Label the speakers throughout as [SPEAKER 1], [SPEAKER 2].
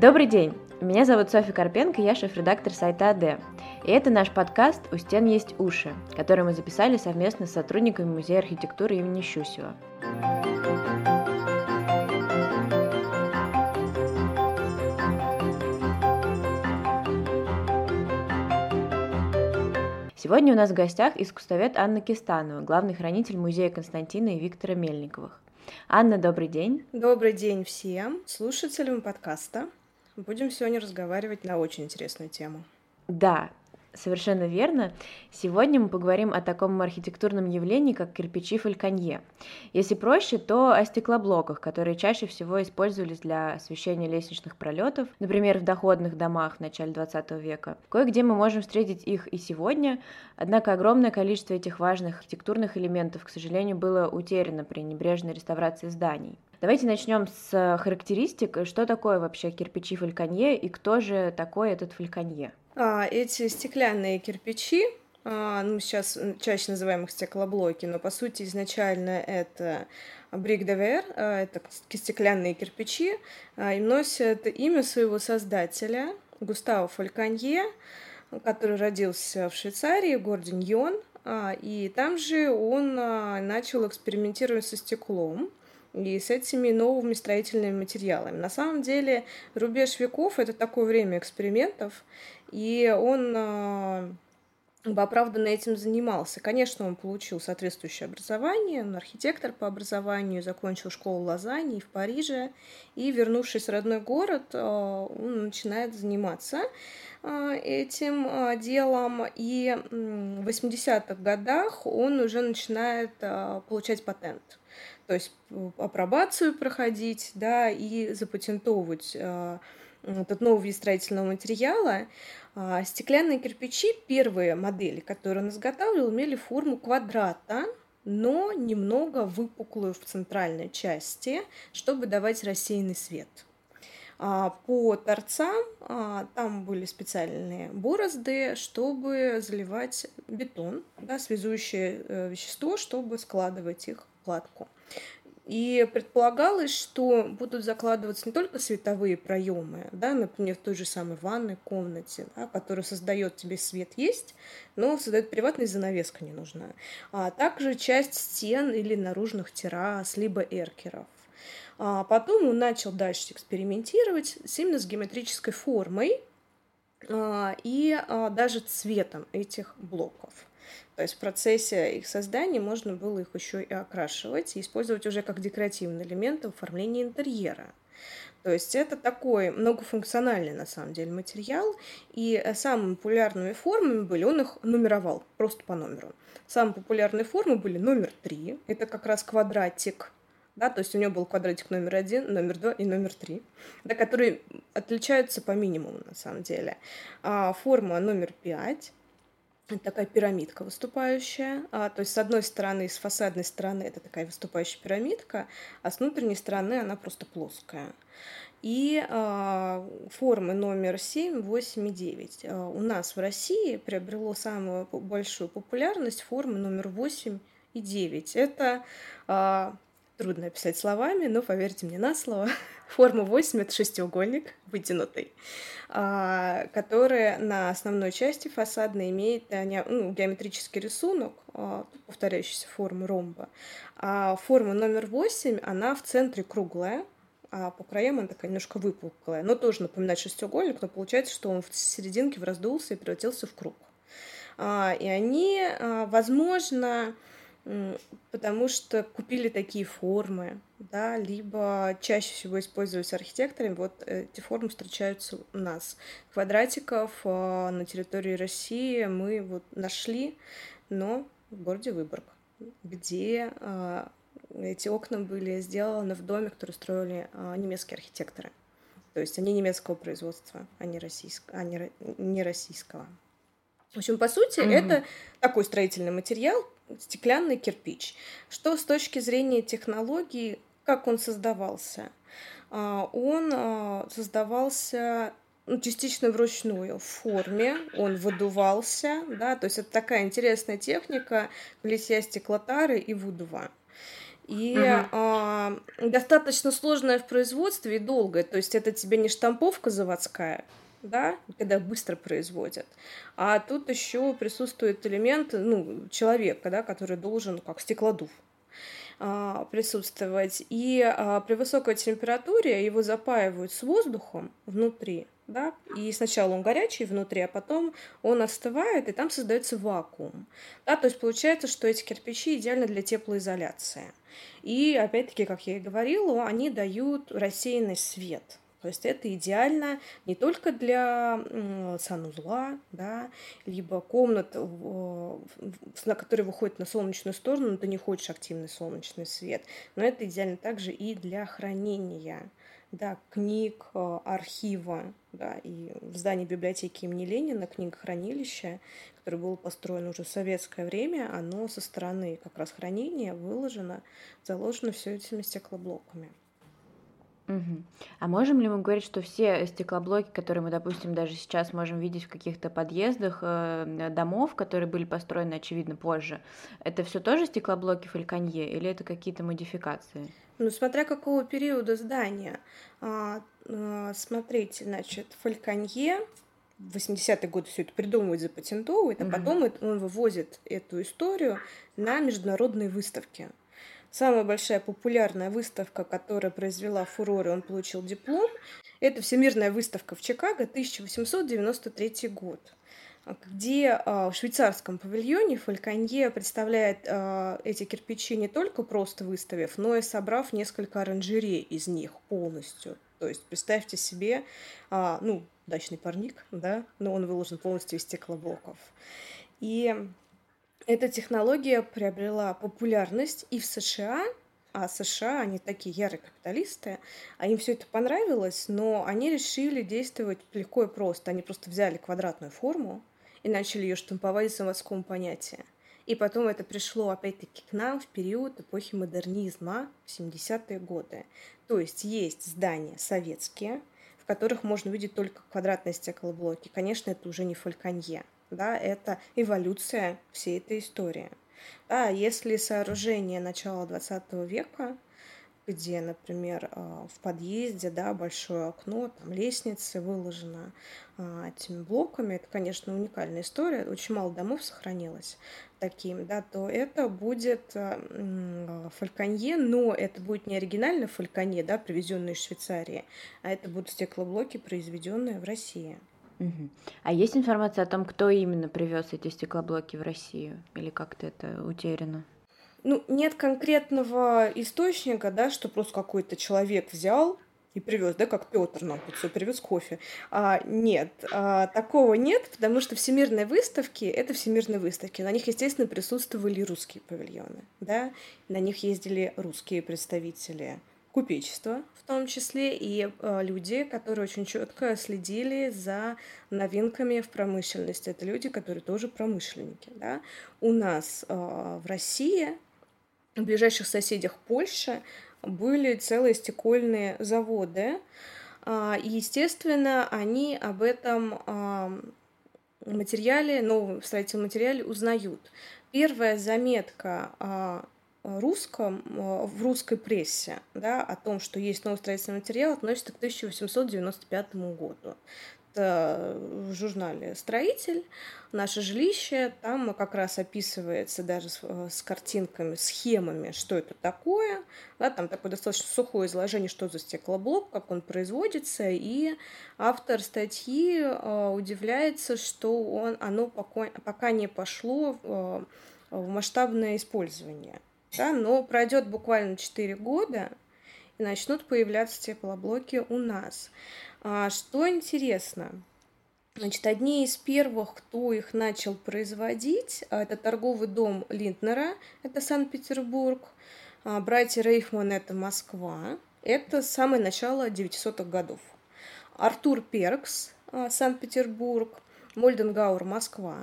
[SPEAKER 1] Добрый день! Меня зовут Софья Карпенко, я шеф-редактор сайта АД. И это наш подкаст «У стен есть уши», который мы записали совместно с сотрудниками Музея архитектуры имени Щусева. Сегодня у нас в гостях искусствовед Анна Кистанова, главный хранитель музея Константина и Виктора Мельниковых. Анна, добрый день.
[SPEAKER 2] Добрый день всем слушателям подкаста. Будем сегодня разговаривать на очень интересную тему.
[SPEAKER 1] Да, Совершенно верно. Сегодня мы поговорим о таком архитектурном явлении, как кирпичи фальконье. Если проще, то о стеклоблоках, которые чаще всего использовались для освещения лестничных пролетов, например, в доходных домах в начале 20 века. Кое-где мы можем встретить их и сегодня, однако огромное количество этих важных архитектурных элементов, к сожалению, было утеряно при небрежной реставрации зданий. Давайте начнем с характеристик. Что такое вообще кирпичи фальконье и кто же такой этот фальконье?
[SPEAKER 2] А, эти стеклянные кирпичи, а, ну, сейчас чаще называем их стеклоблоки, но по сути изначально это брик де вер, а, это стеклянные кирпичи, а, и носят имя своего создателя Густаво Фальконье, который родился в Швейцарии, в городе Ньон, а, и там же он а, начал экспериментировать со стеклом и с этими новыми строительными материалами. На самом деле рубеж веков — это такое время экспериментов, и он э, оправданно этим занимался. Конечно, он получил соответствующее образование, он архитектор по образованию, закончил школу Лозанни в Париже, и, вернувшись в родной город, э, он начинает заниматься э, этим делом, и в 80-х годах он уже начинает получать патент то есть апробацию проходить, да, и запатентовывать этот новый вид строительного материала. А, стеклянные кирпичи, первые модели, которые он изготавливал, имели форму квадрата, но немного выпуклую в центральной части, чтобы давать рассеянный свет. А, по торцам а, там были специальные борозды, чтобы заливать бетон, да, связующее э, вещество, чтобы складывать их в кладку. И предполагалось, что будут закладываться не только световые проемы, да, например, в той же самой ванной комнате, да, которая создает тебе свет есть, но создает приватная занавеска не нужна, а также часть стен или наружных террас, либо эркеров. А потом он начал дальше экспериментировать именно с геометрической формой а, и а, даже цветом этих блоков. То есть в процессе их создания можно было их еще и окрашивать и использовать уже как декоративный элемент в оформлении интерьера. То есть это такой многофункциональный на самом деле материал, и самыми популярными формами были, он их нумеровал просто по номеру. Самые популярные формы были номер три, это как раз квадратик, да, то есть у него был квадратик номер один, номер два и номер три, да, которые отличаются по минимуму на самом деле. А форма номер пять, такая пирамидка выступающая. А, то есть с одной стороны, с фасадной стороны это такая выступающая пирамидка, а с внутренней стороны она просто плоская. И э, формы номер 7, 8 и 9. Э, у нас в России приобрело самую большую популярность формы номер 8 и 9. Это э, трудно описать словами, но поверьте мне на слово. Форма 8 — это шестиугольник вытянутый, а, который на основной части фасадной имеет э, ну, геометрический рисунок, а, повторяющийся формы ромба. А форма номер 8, она в центре круглая, а по краям она такая немножко выпуклая. Но тоже напоминает шестиугольник, но получается, что он в серединке раздулся и превратился в круг. И они, возможно, потому что купили такие формы, да, либо чаще всего используются архитекторами. Вот эти формы встречаются у нас. Квадратиков а, на территории России мы вот нашли, но в городе Выборг, где а, эти окна были сделаны в доме, который строили а, немецкие архитекторы. То есть они немецкого производства, а не, российского, а не, не российского. В общем, по сути, mm-hmm. это такой строительный материал, стеклянный кирпич. Что с точки зрения технологии, как он создавался? А, он а, создавался ну, частично вручную в форме, он выдувался, да, то есть это такая интересная техника литья стеклотары и выдува. И угу. а, достаточно сложная в производстве и долгая, то есть это тебе не штамповка заводская, да, когда быстро производят. А тут еще присутствует элемент, ну, человека, да, который должен, как стеклодув, а, присутствовать. И а, при высокой температуре его запаивают с воздухом внутри, да, и сначала он горячий внутри, а потом он остывает, и там создается вакуум. Да, то есть получается, что эти кирпичи идеальны для теплоизоляции. И опять-таки, как я и говорила, они дают рассеянный свет. То есть это идеально не только для санузла, да, либо комнат, на которые выходят на солнечную сторону, но ты не хочешь активный солнечный свет, но это идеально также и для хранения да, книг, э, архива, да, и в здании библиотеки имени Ленина книгохранилище, которое было построено уже в советское время, оно со стороны как раз хранения выложено, заложено все этими стеклоблоками.
[SPEAKER 1] Угу. А можем ли мы говорить, что все стеклоблоки, которые мы, допустим, даже сейчас можем видеть в каких-то подъездах э, домов, которые были построены, очевидно, позже, это все тоже стеклоблоки Фальконье или это какие-то модификации?
[SPEAKER 2] Ну, смотря какого периода здания. А, а, смотрите, значит, Фальконье в 80-е годы все это придумывает, запатентовывает, а mm-hmm. потом он вывозит эту историю на международные выставки. Самая большая популярная выставка, которая произвела фурор, он получил диплом, это Всемирная выставка в Чикаго, 1893 год где а, в швейцарском павильоне Фальконье представляет а, эти кирпичи не только просто выставив, но и собрав несколько оранжерей из них полностью. То есть представьте себе, а, ну, дачный парник, да, но он выложен полностью из стеклоблоков. И эта технология приобрела популярность и в США, а США, они такие ярые капиталисты, а им все это понравилось, но они решили действовать легко и просто. Они просто взяли квадратную форму и начали ее штамповать в заводском понятии. И потом это пришло опять-таки к нам в период эпохи модернизма в 70-е годы. То есть есть здания советские, в которых можно видеть только квадратные стеклоблоки. Конечно, это уже не фальконье да, это эволюция всей этой истории. Да, если сооружение начала 20 века, где, например, а, в подъезде, да, большое окно, там лестница выложена а, этими блоками, это, конечно, уникальная история, очень мало домов сохранилось таким, да, то это будет а, фальконье, но это будет не оригинальный фальконье, да, привезенный из Швейцарии, а это будут стеклоблоки, произведенные в России.
[SPEAKER 1] Угу. А есть информация о том, кто именно привез эти стеклоблоки в Россию? Или как-то это утеряно?
[SPEAKER 2] Ну, нет конкретного источника, да, что просто какой-то человек взял и привез, да, как Петр нам тут все привез кофе. А, нет, а, такого нет, потому что всемирные выставки это всемирные выставки. На них, естественно, присутствовали русские павильоны, да, на них ездили русские представители купечество в том числе и э, люди, которые очень четко следили за новинками в промышленности. Это люди, которые тоже промышленники. Да? У нас э, в России, в ближайших соседях Польши, были целые стекольные заводы. Э, и, естественно, они об этом э, материале, новом строительном материале узнают. Первая заметка русском, э, в русской прессе да, о том, что есть новый строительный материал, относится к 1895 году. Это в журнале «Строитель», «Наше жилище», там как раз описывается даже с, э, с картинками, схемами, что это такое, да, там такое достаточно сухое изложение, что за стеклоблок, как он производится, и автор статьи э, удивляется, что он, оно пока, пока не пошло в, в масштабное использование да, но пройдет буквально 4 года, и начнут появляться теплоблоки у нас. А, что интересно, значит, одни из первых, кто их начал производить, а, это торговый дом Линднера, это Санкт-Петербург, а, братья Рейхман, это Москва, это самое начало 900-х годов. Артур Перкс, Санкт-Петербург, Мольденгауэр, Москва.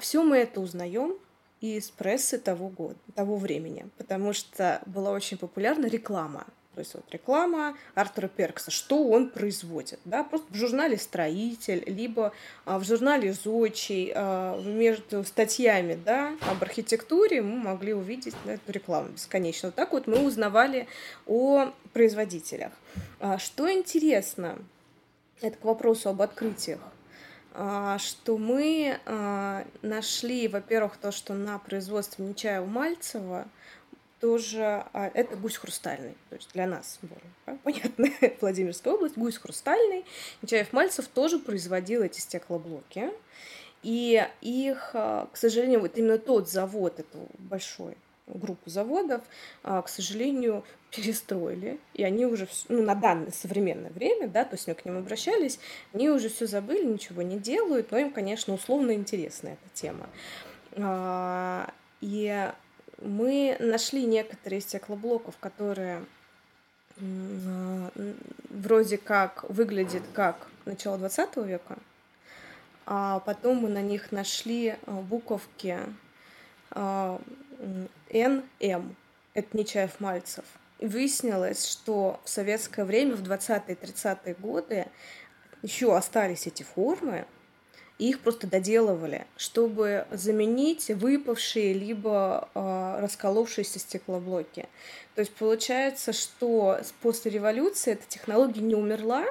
[SPEAKER 2] Все мы это узнаем из прессы того года, того времени, потому что была очень популярна реклама. производит реклама Артура Перкса, что он производит, да, просто в журнале «Строитель», либо а, в журнале «Зодчий», а, между статьями, да, об архитектуре мы могли увидеть да, эту рекламу бесконечно. Вот так вот мы узнавали о производителях. А, что интересно, это к вопросу об открытиях, что мы а, нашли, во-первых, то, что на производстве Нечаева-Мальцева тоже а, это гусь хрустальный, то есть для нас понятно, Владимирская область, гусь хрустальный. Нечаев-Мальцев тоже производил эти стеклоблоки, и их, к сожалению, вот именно тот завод, это большой, группу заводов, к сожалению, перестроили, и они уже, ну, на данное современное время, да, то есть мы к ним обращались, они уже все забыли, ничего не делают, но им, конечно, условно интересна эта тема. И мы нашли некоторые стеклоблоков, которые вроде как выглядят как начало 20 века, а потом мы на них нашли а, буковки НМ, это Нечаев-Мальцев. И выяснилось, что в советское время, в 20-30-е годы, еще остались эти формы, и их просто доделывали, чтобы заменить выпавшие либо э, расколовшиеся стеклоблоки. То есть получается, что после революции эта технология не умерла,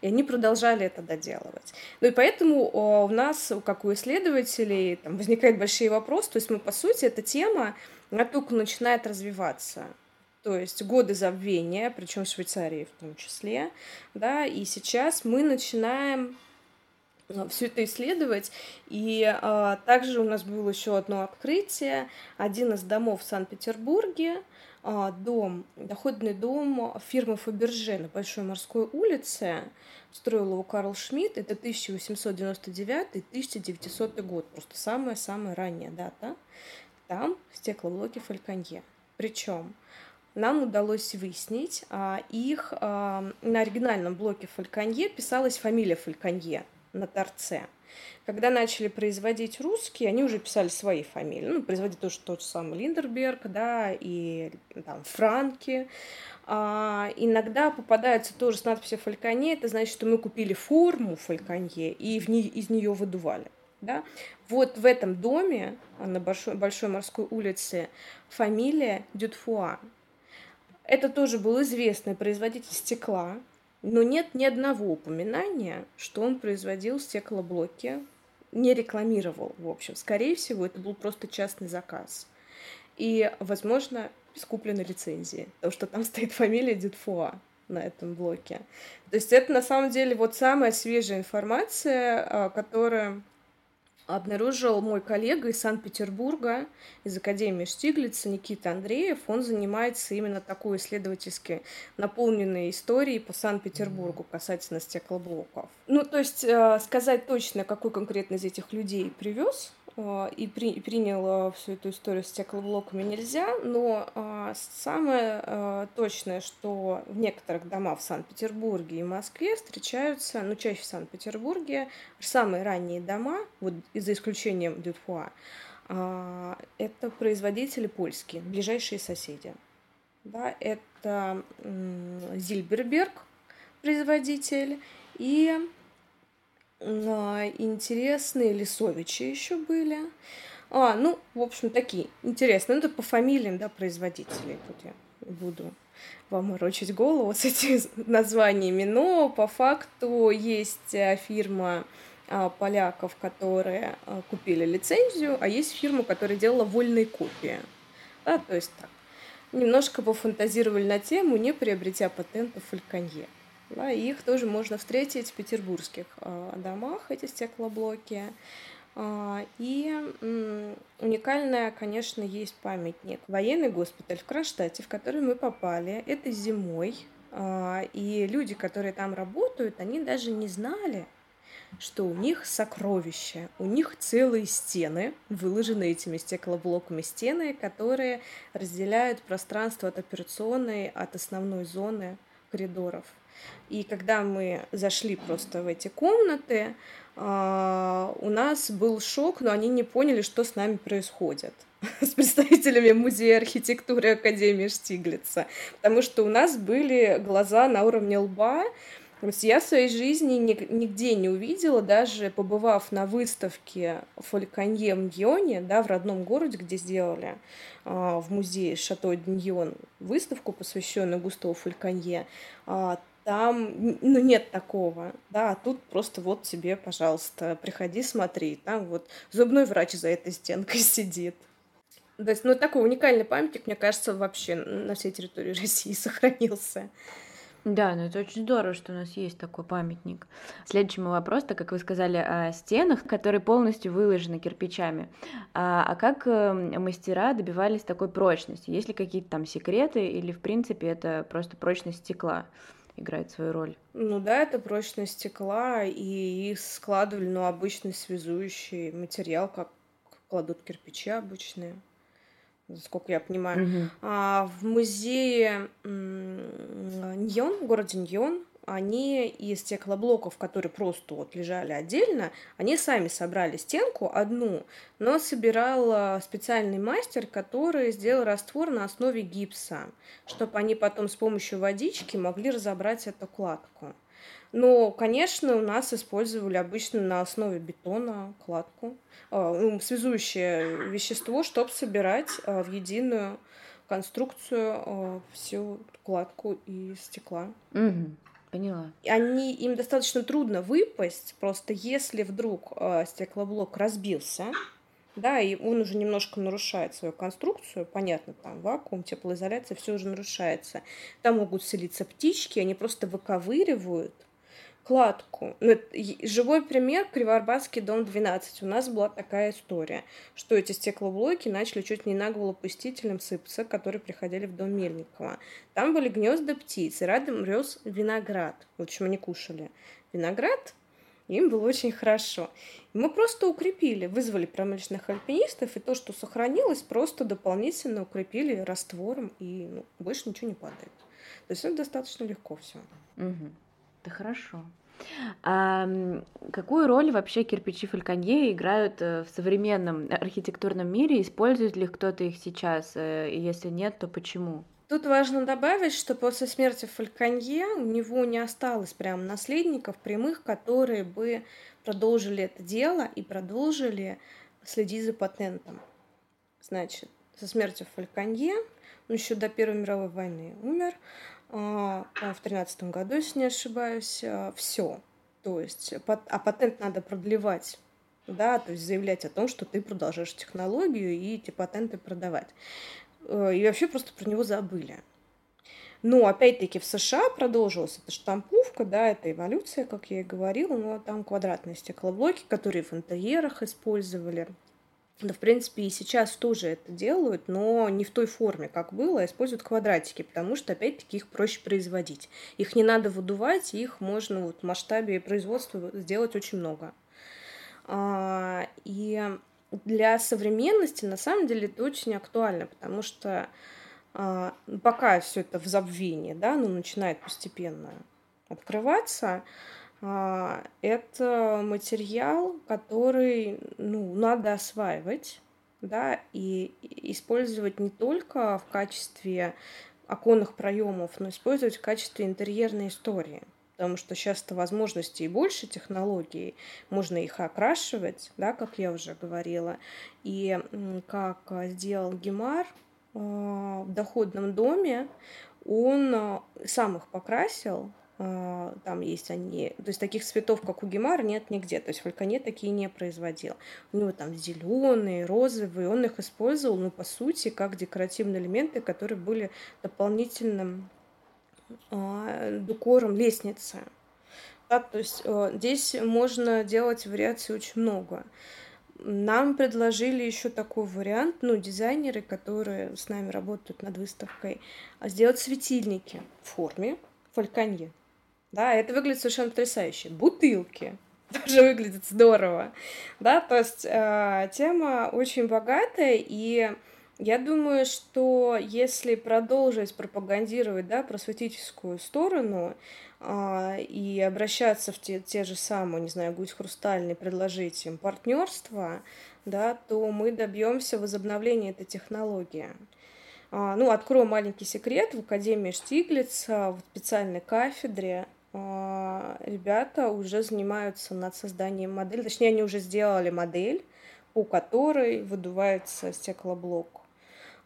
[SPEAKER 2] и они продолжали это доделывать. Ну и поэтому у нас, как у исследователей, там, возникают большие вопросы. То есть мы, по сути, эта тема, она только начинает развиваться то есть годы забвения, причем в Швейцарии в том числе, да, и сейчас мы начинаем а, все это исследовать. И а, также у нас было еще одно открытие. Один из домов в Санкт-Петербурге, дом, доходный дом фирмы Фаберже на Большой морской улице, строил его Карл Шмидт, это 1899-1900 год, просто самая-самая ранняя дата. Там стеклоблоки Фальконье. Причем нам удалось выяснить, а, их а, на оригинальном блоке Фальконье писалась фамилия Фальконье на торце. Когда начали производить русские, они уже писали свои фамилии. Ну, производить тоже тот же самый Линдерберг, да, и там Франки. А, иногда попадаются тоже с надписью Фальконье, это значит, что мы купили форму Фальконье и в не, из нее выдували. Да? Вот в этом доме на Большой, Большой морской улице фамилия Дютфуа. Это тоже был известный производитель стекла, но нет ни одного упоминания, что он производил стеклоблоки, не рекламировал, в общем. Скорее всего, это был просто частный заказ. И, возможно, без купленной лицензии, потому что там стоит фамилия Дюдфуа на этом блоке. То есть это на самом деле вот самая свежая информация, а, которая обнаружил мой коллега из Санкт-Петербурга, из Академии Штиглица, Никита Андреев. Он занимается именно такой исследовательски наполненной историей по Санкт-Петербургу касательно стеклоблоков. Ну, то есть э, сказать точно, какой конкретно из этих людей привез, и, при, и принял всю эту историю с стеклоблоками нельзя, но а, самое а, точное, что в некоторых домах в Санкт-Петербурге и Москве встречаются, ну чаще в Санкт-Петербурге, самые ранние дома, вот за исключением Дютфуа, а, это производители польские, ближайшие соседи. Да, это Зильберберг, производитель, и интересные Лисовичи еще были. А, ну, в общем, такие интересные. Ну, это по фамилиям, да, производителей. Тут я буду вам морочить голову с этими названиями. Но по факту есть э, фирма а, поляков, которые а, купили лицензию, а есть фирма, которая делала вольные копии. Да, то есть так. Немножко пофантазировали на тему, не приобретя патентов Фальконье. Да, их тоже можно встретить в петербургских э, домах, эти стеклоблоки. Э, и уникальная, конечно, есть памятник. Военный госпиталь в Кронштадте, в который мы попали, это зимой. Э, и люди, которые там работают, они даже не знали, что у них сокровища, у них целые стены, выложены этими стеклоблоками стены, которые разделяют пространство от операционной, от основной зоны коридоров. И когда мы зашли просто в эти комнаты, а, у нас был шок, но они не поняли, что с нами происходит. с представителями Музея архитектуры Академии Штиглица, потому что у нас были глаза на уровне лба, то есть я в своей жизни нигде не увидела, даже побывав на выставке Фольканье в Ньоне, да, в родном городе, где сделали а, в музее Шато Диньон выставку, посвященную Густаву Фольканье, а, там ну, нет такого, да, а тут просто вот тебе, пожалуйста, приходи, смотри, там вот зубной врач за этой стенкой сидит. То есть, ну, такой уникальный памятник, мне кажется, вообще на всей территории России сохранился.
[SPEAKER 1] Да, ну это очень здорово, что у нас есть такой памятник. Следующий мой вопрос, так как вы сказали о стенах, которые полностью выложены кирпичами. А, а как э, мастера добивались такой прочности? Есть ли какие-то там секреты или, в принципе, это просто прочность стекла? Играет свою роль.
[SPEAKER 2] Ну да, это прочность стекла, и их складывали, ну, обычный связующий материал, как кладут кирпичи обычные сколько я понимаю.
[SPEAKER 1] Угу.
[SPEAKER 2] А, в музее Ньон, в городе Ньон, они из стеклоблоков, которые просто вот лежали отдельно, они сами собрали стенку одну, но собирал специальный мастер, который сделал раствор на основе гипса, чтобы они потом с помощью водички могли разобрать эту кладку. Но, конечно, у нас использовали обычно на основе бетона кладку, э, связующее вещество, чтобы собирать э, в единую конструкцию всю кладку из стекла.
[SPEAKER 1] Угу. Поняла.
[SPEAKER 2] Они, им достаточно трудно выпасть, просто если вдруг э, стеклоблок разбился, да, и он уже немножко нарушает свою конструкцию, понятно, там вакуум, теплоизоляция, все уже нарушается. Там могут селиться птички, они просто выковыривают кладку. Ну, живой пример Кривоарбатский дом 12. У нас была такая история, что эти стеклоблоки начали чуть не наголо пустителям сыпаться, которые приходили в дом Мельникова. Там были гнезда птиц, и рядом рос виноград. В общем, они кушали виноград, им было очень хорошо. Мы просто укрепили, вызвали промышленных альпинистов, и то, что сохранилось, просто дополнительно укрепили раствором, и ну, больше ничего не падает. То есть это достаточно легко все.
[SPEAKER 1] Угу. Это хорошо. А какую роль вообще кирпичи фальконье играют э, в современном архитектурном мире? Использует ли кто-то их сейчас? Э, если нет, то почему?
[SPEAKER 2] Тут важно добавить, что после смерти Фальконье у него не осталось прям наследников прямых, которые бы продолжили это дело и продолжили следить за патентом. Значит, со смертью Фальконье, он еще до Первой мировой войны умер, в тринадцатом году, если не ошибаюсь, а, все. То есть, а патент надо продлевать, да, то есть заявлять о том, что ты продолжаешь технологию и эти патенты продавать. Э, и вообще просто про него забыли. Но опять-таки в США продолжилась эта штамповка, да, это эволюция, как я и говорила, но там квадратные стеклоблоки, которые в интерьерах использовали, да, в принципе, и сейчас тоже это делают, но не в той форме, как было, а используют квадратики, потому что, опять-таки, их проще производить. Их не надо выдувать, их можно вот, в масштабе производства сделать очень много. А, и для современности, на самом деле, это очень актуально, потому что а, пока все это в забвении, да, ну, начинает постепенно открываться, это материал, который ну, надо осваивать, да, и использовать не только в качестве оконных проемов, но использовать в качестве интерьерной истории. Потому что сейчас-то возможностей больше технологий, можно их окрашивать, да, как я уже говорила. И как сделал Гемар а, в доходном доме, он а, сам их покрасил, а, там есть они, то есть таких цветов, как у Гемара, нет нигде, то есть Фальконе такие не производил. У него там зеленые, розовые, он их использовал, ну, по сути, как декоративные элементы, которые были дополнительным э, декором лестницы. Да, то есть э, здесь можно делать вариаций очень много. Нам предложили еще такой вариант, ну, дизайнеры, которые с нами работают над выставкой, сделать светильники в форме фальконье. Да, это выглядит совершенно потрясающе. Бутылки тоже выглядит здорово. Да, то есть э, тема очень богатая, и я думаю, что если продолжить пропагандировать да, просветительскую сторону э, и обращаться в те, те же самые, не знаю, гусь хрустальный, предложить им партнерство, да, то мы добьемся возобновления этой технологии. А, ну, открою маленький секрет. В Академии Штиглица, в специальной кафедре, ребята уже занимаются над созданием модели. Точнее, они уже сделали модель, по которой выдувается стеклоблок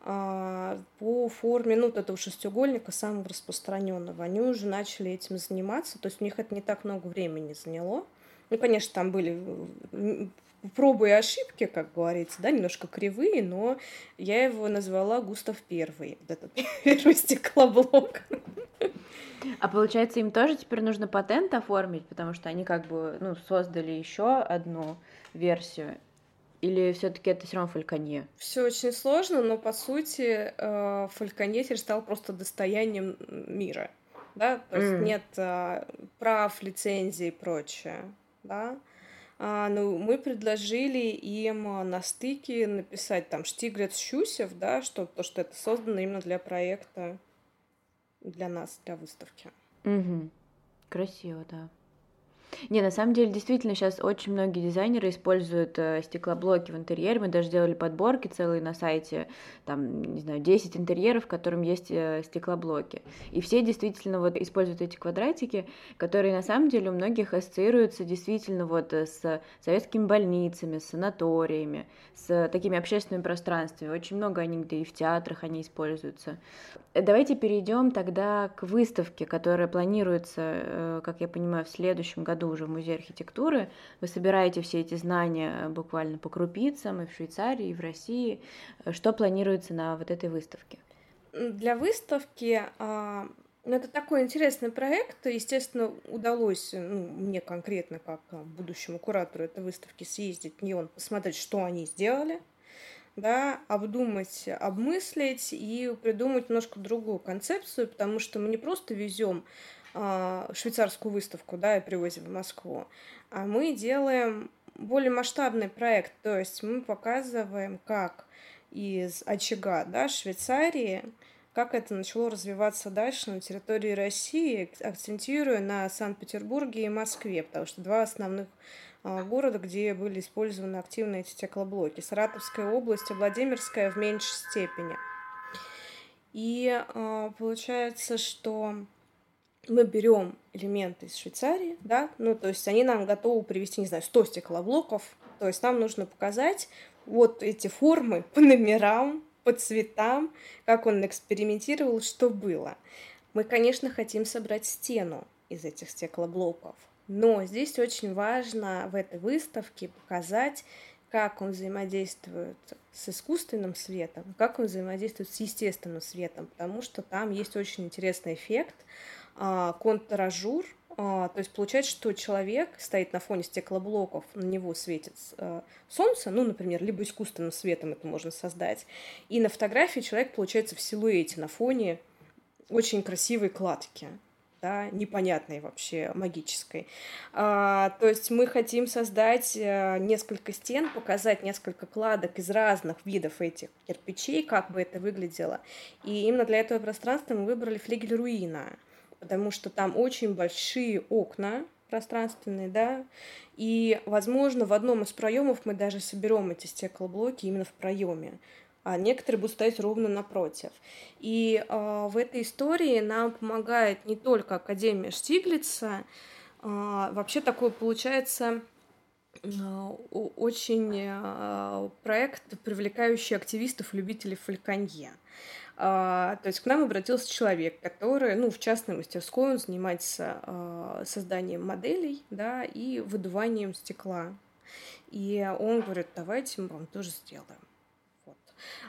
[SPEAKER 2] а, по форме, ну, вот этого шестиугольника самого распространенного. Они уже начали этим заниматься, то есть у них это не так много времени заняло. Ну, конечно, там были пробы и ошибки, как говорится, да, немножко кривые, но я его назвала Густав Первый, вот этот первый стеклоблок.
[SPEAKER 1] А получается, им тоже теперь нужно патент оформить, потому что они как бы ну, создали еще одну версию. Или все-таки это все равно фальконье?
[SPEAKER 2] Все очень сложно, но по сути э, фальконье теперь стал просто достоянием мира. Да? То есть mm. нет э, прав, лицензий и прочее. Да? А, ну, мы предложили им а, на стыке написать там Штиглиц Щусев, да, что то, что это создано именно для проекта, для нас, для выставки.
[SPEAKER 1] Угу. Красиво, да. Не, на самом деле, действительно, сейчас очень многие дизайнеры используют э, стеклоблоки в интерьере. Мы даже делали подборки целые на сайте, там, не знаю, 10 интерьеров, в котором есть э, стеклоблоки. И все действительно вот используют эти квадратики, которые на самом деле у многих ассоциируются действительно вот с советскими больницами, с санаториями, с такими общественными пространствами. Очень много они где и в театрах они используются. Давайте перейдем тогда к выставке, которая планируется, э, как я понимаю, в следующем году уже в Музее архитектуры. Вы собираете все эти знания буквально по крупицам и в Швейцарии, и в России. Что планируется на вот этой выставке?
[SPEAKER 2] Для выставки а, ну, это такой интересный проект. Естественно, удалось ну, мне конкретно, как будущему куратору этой выставки, съездить в Ньон, посмотреть, что они сделали, да, обдумать, обмыслить и придумать немножко другую концепцию, потому что мы не просто везем швейцарскую выставку, да, и привозим в Москву, а мы делаем более масштабный проект, то есть мы показываем, как из очага, да, Швейцарии, как это начало развиваться дальше на территории России, акцентируя на Санкт-Петербурге и Москве, потому что два основных а, города, где были использованы активно эти стеклоблоки. Саратовская область и Владимирская в меньшей степени. И а, получается, что мы берем элементы из Швейцарии, да, ну, то есть они нам готовы привести, не знаю, 100 стеклоблоков, то есть нам нужно показать вот эти формы по номерам, по цветам, как он экспериментировал, что было. Мы, конечно, хотим собрать стену из этих стеклоблоков, но здесь очень важно в этой выставке показать, как он взаимодействует с искусственным светом, как он взаимодействует с естественным светом, потому что там есть очень интересный эффект – контражур, а, то есть получается, что человек стоит на фоне стеклоблоков, на него светит а, солнце, ну, например, либо искусственным светом это можно создать, и на фотографии человек получается в силуэте на фоне очень красивой кладки, да, непонятной вообще, магической. А, то есть мы хотим создать а, несколько стен, показать несколько кладок из разных видов этих кирпичей, как бы это выглядело. И именно для этого пространства мы выбрали флигель руина потому что там очень большие окна пространственные, да, и, возможно, в одном из проемов мы даже соберем эти стеклоблоки именно в проеме, а некоторые будут стоять ровно напротив. И э, в этой истории нам помогает не только Академия Штиглица, э, вообще такое получается э, очень проект, привлекающий активистов любителей фальконье. А, то есть к нам обратился человек, который, ну, в частной мастерской, он занимается а, созданием моделей, да, и выдуванием стекла. И он говорит, давайте мы вам тоже сделаем.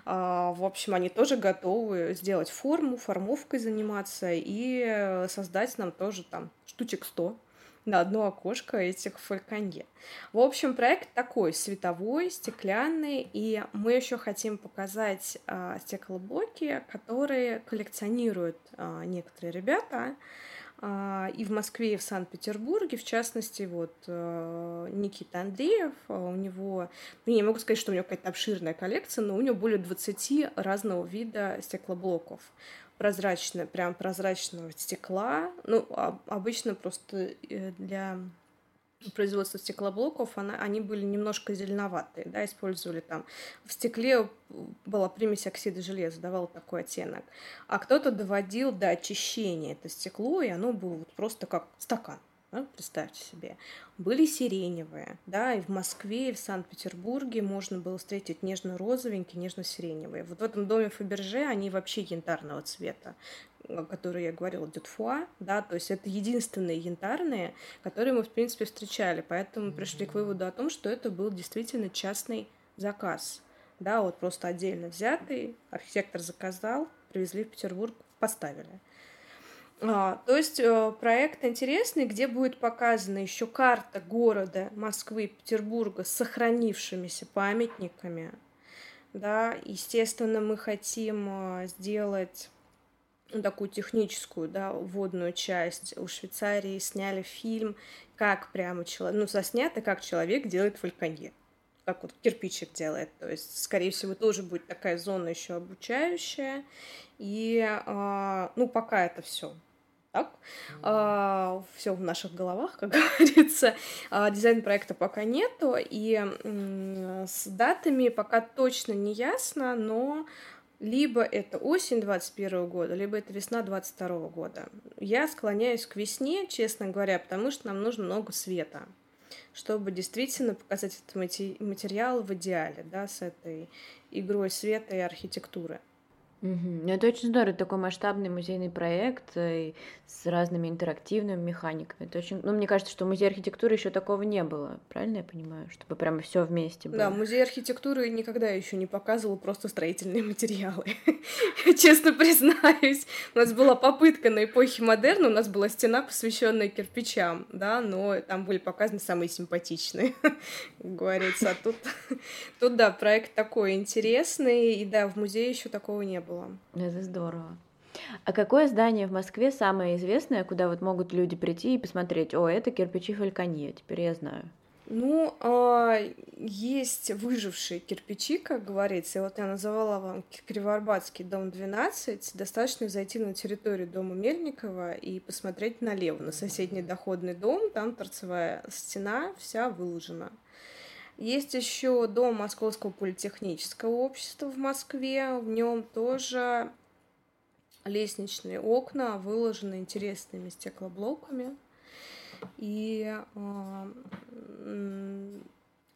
[SPEAKER 2] А, в общем, они тоже готовы сделать форму, формовкой заниматься и создать нам тоже там штучек 100 на одно окошко этих фальконье. В общем, проект такой световой, стеклянный, и мы еще хотим показать э, стеклоблоки, которые коллекционируют э, некоторые ребята. Э, и в Москве, и в Санкт-Петербурге, в частности, вот Никита Андреев, у него, ну, я не могу сказать, что у него какая-то обширная коллекция, но у него более 20 разного вида стеклоблоков прозрачное, прям прозрачного стекла. Ну, обычно просто э, для производства стеклоблоков, она, они были немножко зеленоватые, да, использовали там в стекле была примесь оксида железа, давал такой оттенок. А кто-то доводил до очищения это стекло, и оно было вот просто как стакан. Да, представьте себе. Были сиреневые, да, и в Москве, и в Санкт-Петербурге можно было встретить нежно-розовенькие, нежно-сиреневые. Вот в этом доме Фаберже они вообще янтарного цвета, о которой я говорила, дютфуа, да, то есть это единственные янтарные, которые мы, в принципе, встречали, поэтому мы пришли к выводу о том, что это был действительно частный заказ, да, вот просто отдельно взятый, архитектор заказал, привезли в Петербург, поставили. А, то есть э, проект интересный, где будет показана еще карта города Москвы и Петербурга с сохранившимися памятниками. Да, естественно, мы хотим э, сделать такую техническую, да, вводную часть. У Швейцарии сняли фильм, как прямо человек, ну, заснято, как человек делает фальконье как вот кирпичик делает. То есть, скорее всего, тоже будет такая зона еще обучающая. И, а, ну, пока это все так. А, все в наших головах, как говорится. А, дизайн проекта пока нету, и с датами пока точно не ясно, но либо это осень 21 года, либо это весна 22 года. Я склоняюсь к весне, честно говоря, потому что нам нужно много света, чтобы действительно показать этот материал в идеале, да, с этой игрой света и архитектуры.
[SPEAKER 1] Ну, это очень здорово, такой масштабный музейный проект э, с разными интерактивными механиками. Это очень, ну, мне кажется, что в музее архитектуры еще такого не было, правильно я понимаю, чтобы прямо все вместе
[SPEAKER 2] Да, музей архитектуры никогда еще не показывал просто строительные материалы. Честно признаюсь, у нас была попытка на эпохе модерна, у нас была стена, посвященная кирпичам, да, но там были показаны самые симпатичные, говорится. А тут, тут, да, проект такой интересный, и да, в музее еще такого не было было.
[SPEAKER 1] Это здорово. А какое здание в Москве самое известное, куда вот могут люди прийти и посмотреть, о, это кирпичи Фальконье, теперь я знаю.
[SPEAKER 2] Ну, а, есть выжившие кирпичи, как говорится. И вот я называла вам Кривоарбатский дом 12. Достаточно зайти на территорию дома Мельникова и посмотреть налево, на соседний доходный дом. Там торцевая стена вся выложена. Есть еще дом Московского политехнического общества в Москве. В нем тоже лестничные окна выложены интересными стеклоблоками. И э,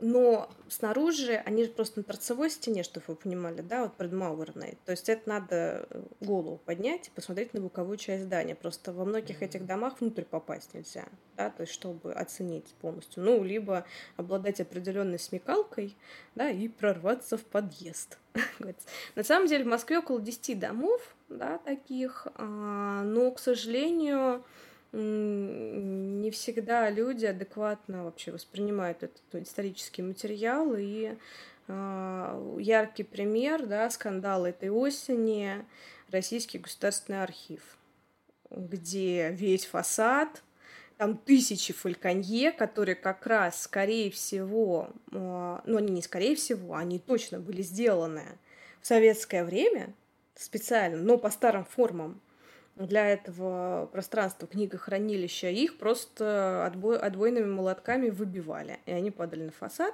[SPEAKER 2] но снаружи они же просто на торцевой стене, чтобы вы понимали, да, вот предмауэрной. То есть это надо э, голову поднять и посмотреть на боковую часть здания. Просто во многих этих домах внутрь попасть нельзя, да, то есть чтобы оценить полностью. Ну, либо обладать определенной смекалкой, да, и прорваться в подъезд. На самом деле в Москве около 10 домов, да, таких, а, но, к сожалению, не всегда люди адекватно вообще воспринимают этот исторический материал. И э, яркий пример, да, скандал этой осени Российский государственный архив, где весь фасад, там тысячи фальконье, которые как раз, скорее всего, э, ну, они не скорее всего, они точно были сделаны в советское время специально, но по старым формам для этого пространства книгохранилища, их просто отбой, отбойными молотками выбивали, и они падали на фасад.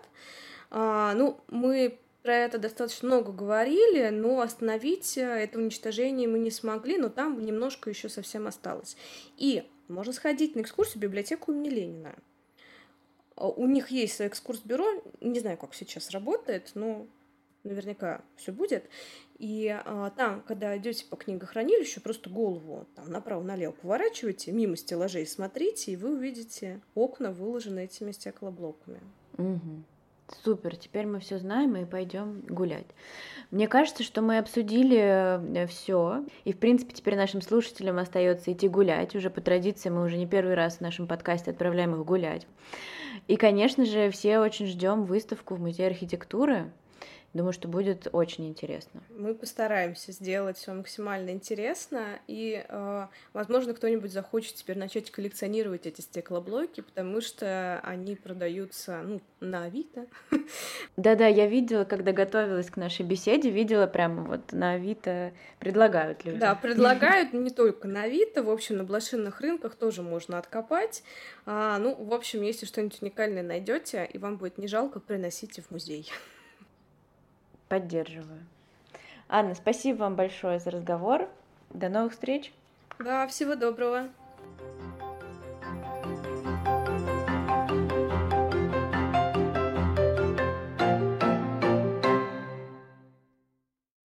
[SPEAKER 2] А, ну, мы про это достаточно много говорили, но остановить это уничтожение мы не смогли, но там немножко еще совсем осталось. И можно сходить на экскурсию в библиотеку имени Ленина. У них есть экскурс-бюро, не знаю, как сейчас работает, но наверняка все будет. И а, там, когда идете по книгохранилищу, просто голову там направо-налево поворачиваете, мимо стеллажей смотрите, и вы увидите окна, выложенные этими стеклоблоками.
[SPEAKER 1] Угу. Супер, теперь мы все знаем и пойдем гулять. Мне кажется, что мы обсудили э, все, и в принципе теперь нашим слушателям остается идти гулять. Уже по традиции мы уже не первый раз в нашем подкасте отправляем их гулять. И, конечно же, все очень ждем выставку в Музее архитектуры Думаю, что будет очень интересно.
[SPEAKER 2] Мы постараемся сделать все максимально интересно, и, э, возможно, кто-нибудь захочет теперь начать коллекционировать эти стеклоблоки, потому что они продаются ну, на Авито.
[SPEAKER 1] Да-да, я видела, когда готовилась к нашей беседе, видела прямо вот на Авито предлагают люди.
[SPEAKER 2] Да, предлагают не только на Авито, в общем, на блошиных рынках тоже можно откопать. А, ну, в общем, если что-нибудь уникальное найдете, и вам будет не жалко, приносите в музей.
[SPEAKER 1] Поддерживаю. Анна, спасибо вам большое за разговор. До новых встреч.
[SPEAKER 2] Да, всего доброго.